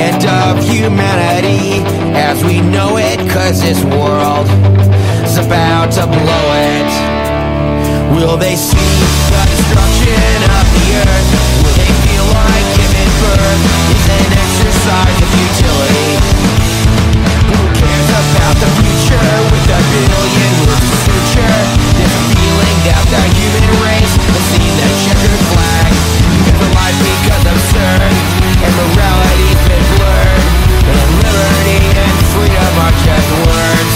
end of humanity as we know it, cause this world is about to blow it. Will they see the destruction of the earth? Will they feel like giving birth is an exercise of futility? Who cares about the future? billion words feeling human race. Seen checkered flag. Life And morality's been blurred. And liberty and freedom are just words.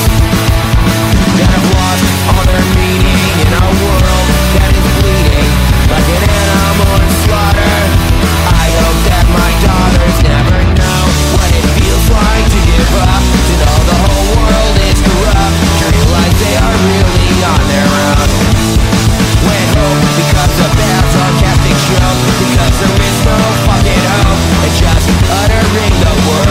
That have lost all their meaning in a world that is bleeding. Like an animal in slaughter. joke Because there is no fucking hope. It's just uttering the word.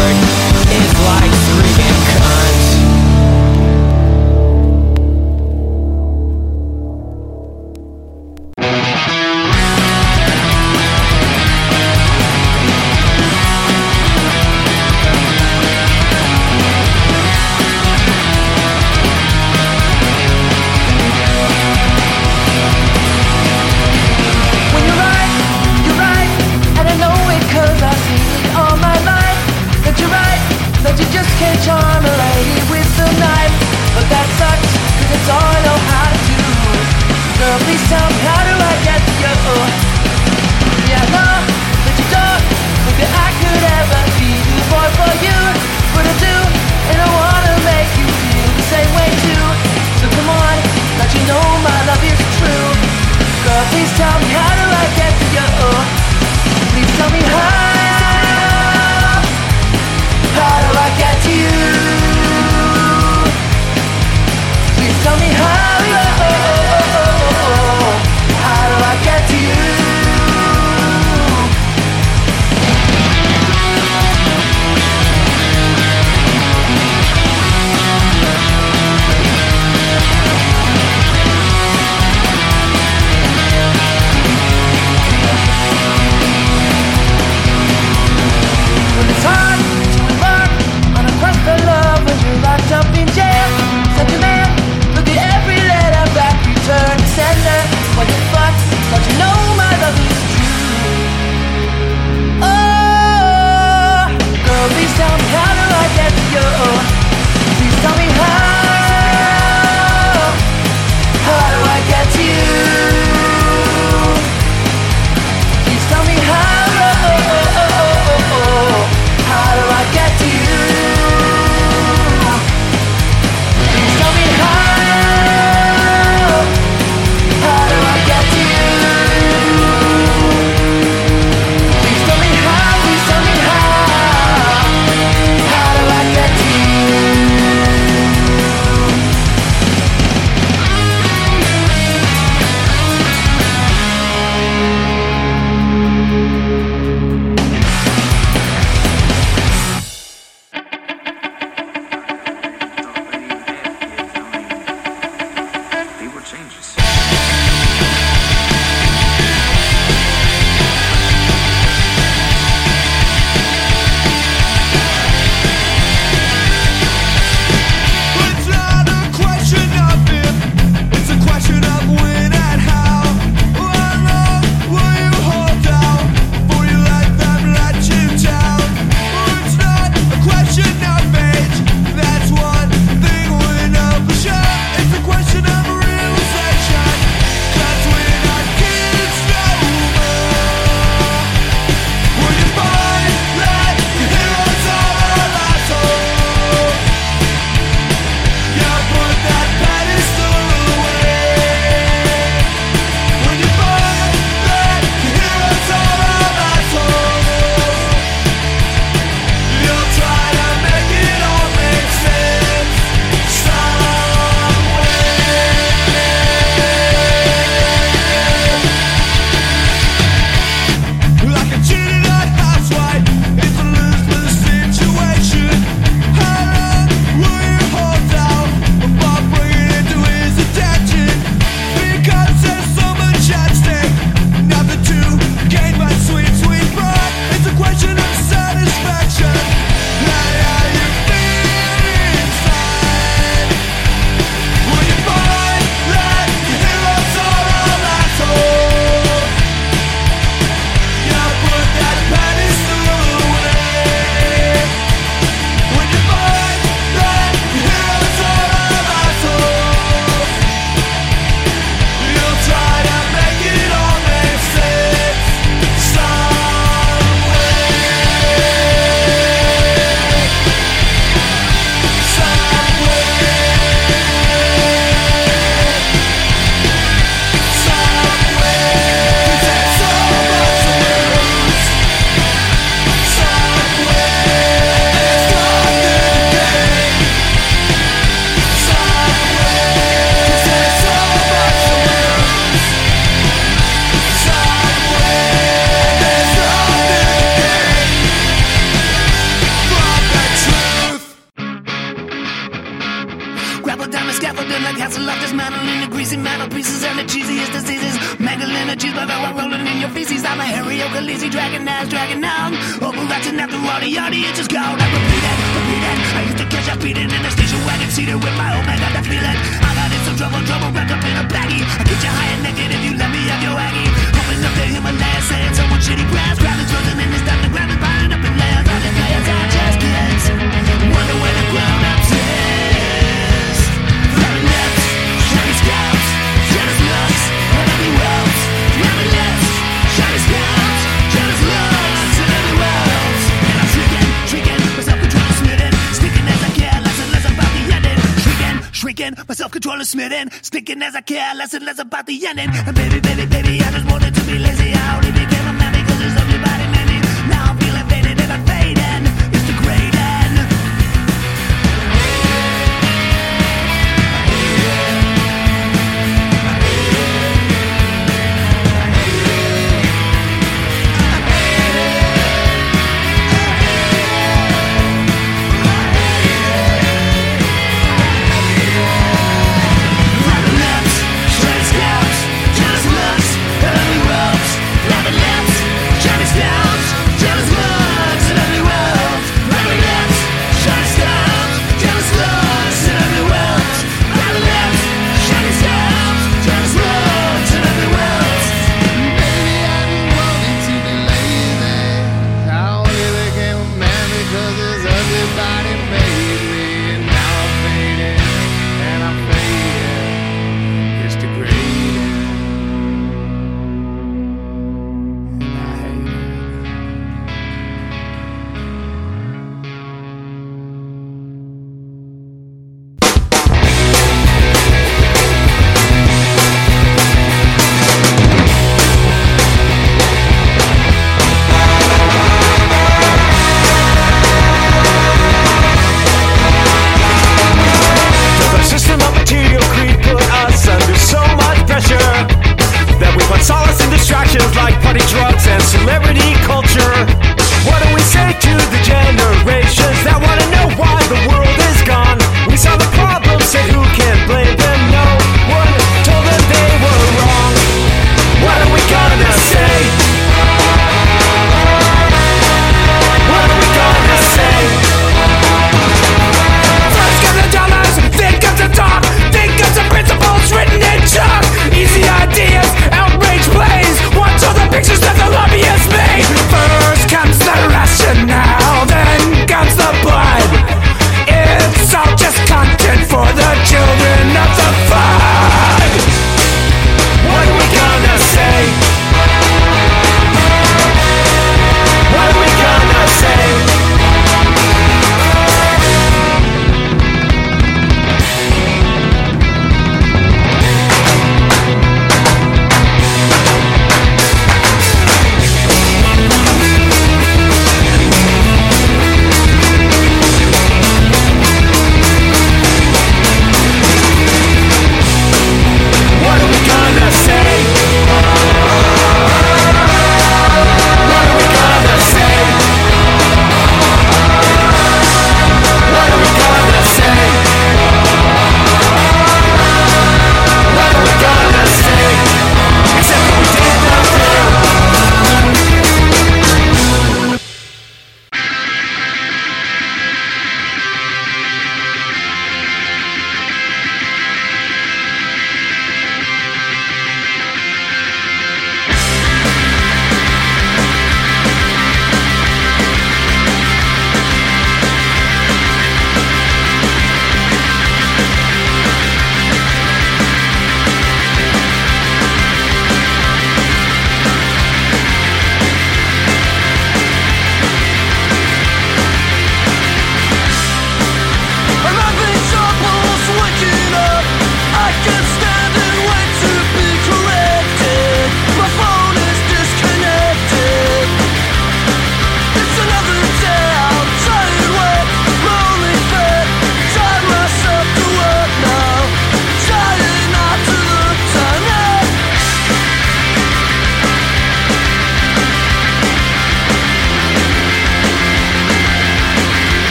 And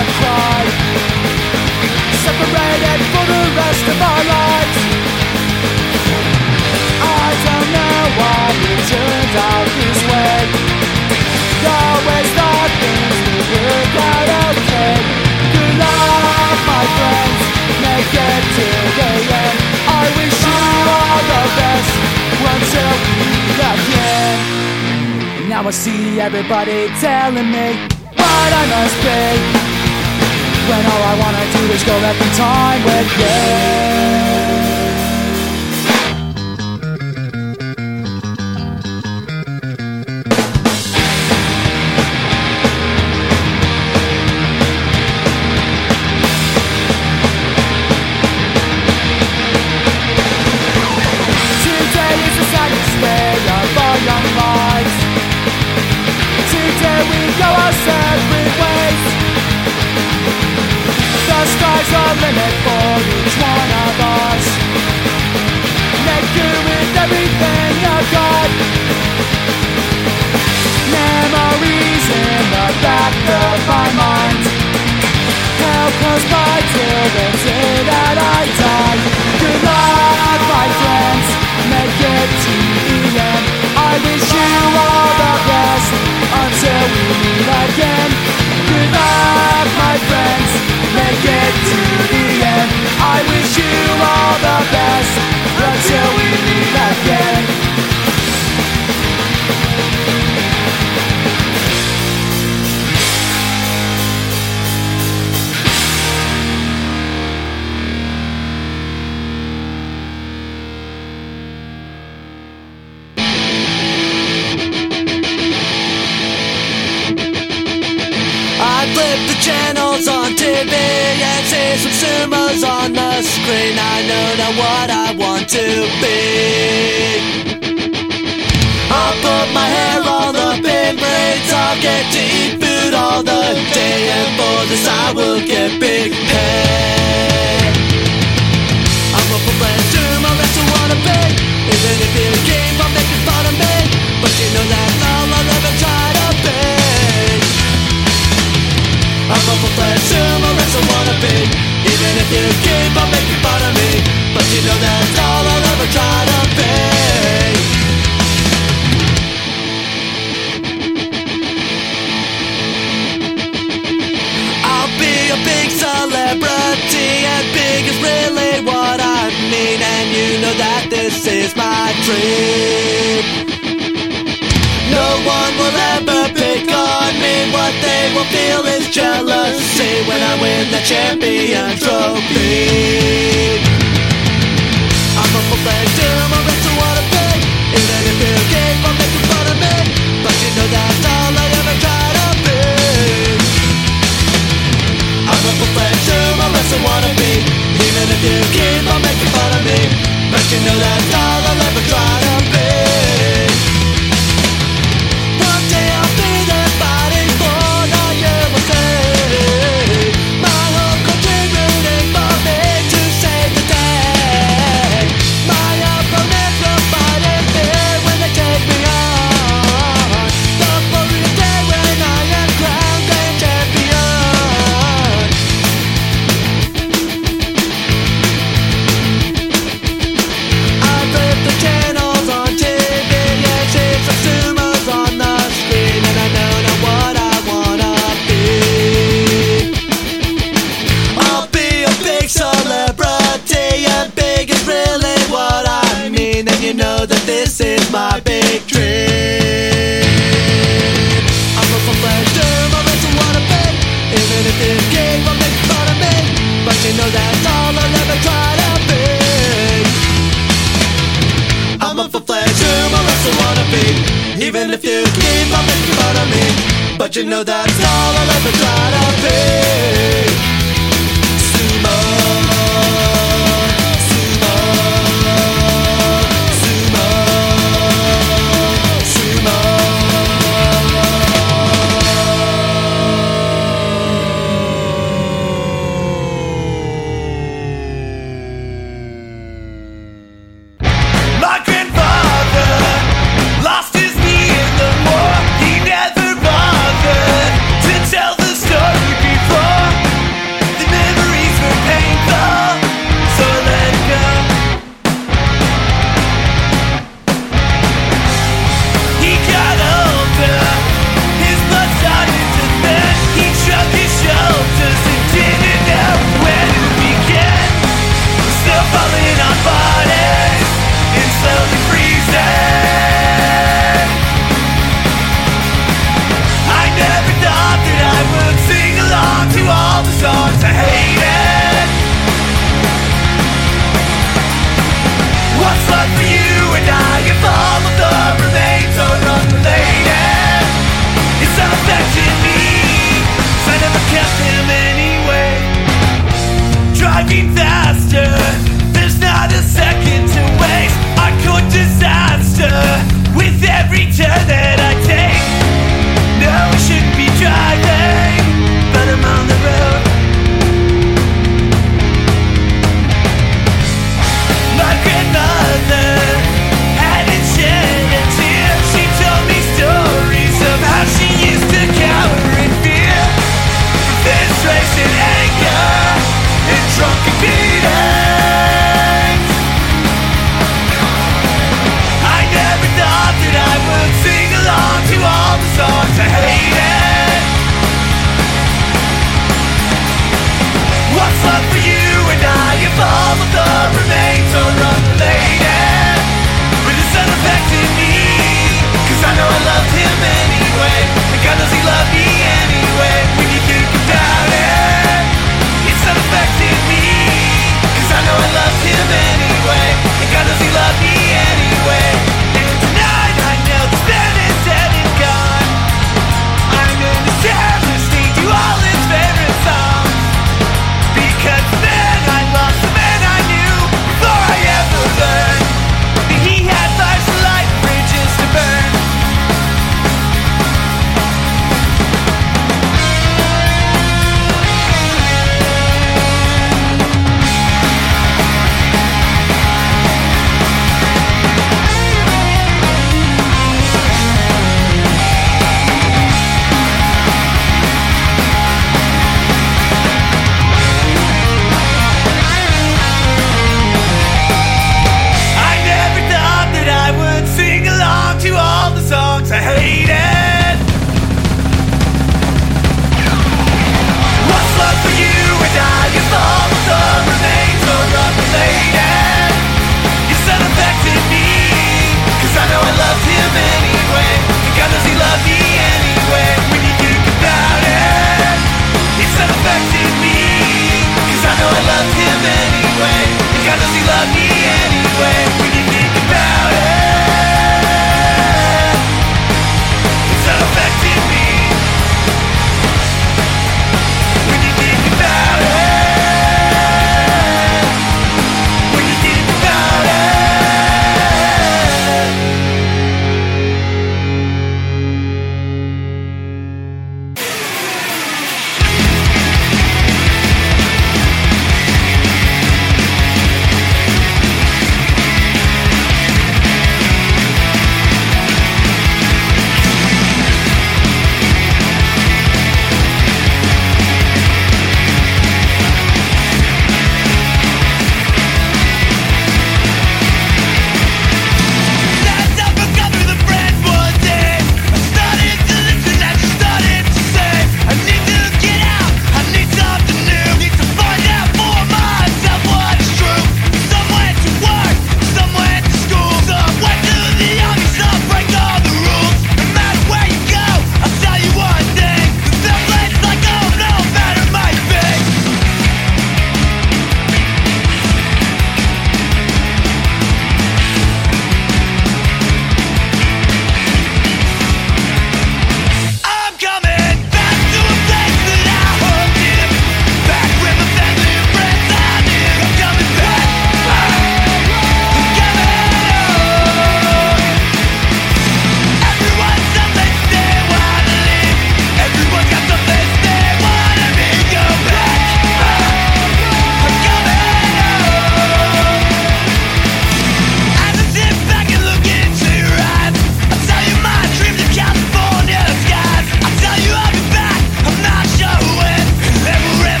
a cry Separated for the rest of our lives. I don't know why it turned out this way. Always thought things we work out okay. Good luck my friends, make it to the end. I wish you all the best. Until we meet again Now I see everybody telling me what I must be. When all I wanna do is go back in time with you. a limit for each one of us. Make do with everything I've got. Memories in the back of my mind. Helpless by till the day that I die.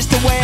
Pissed away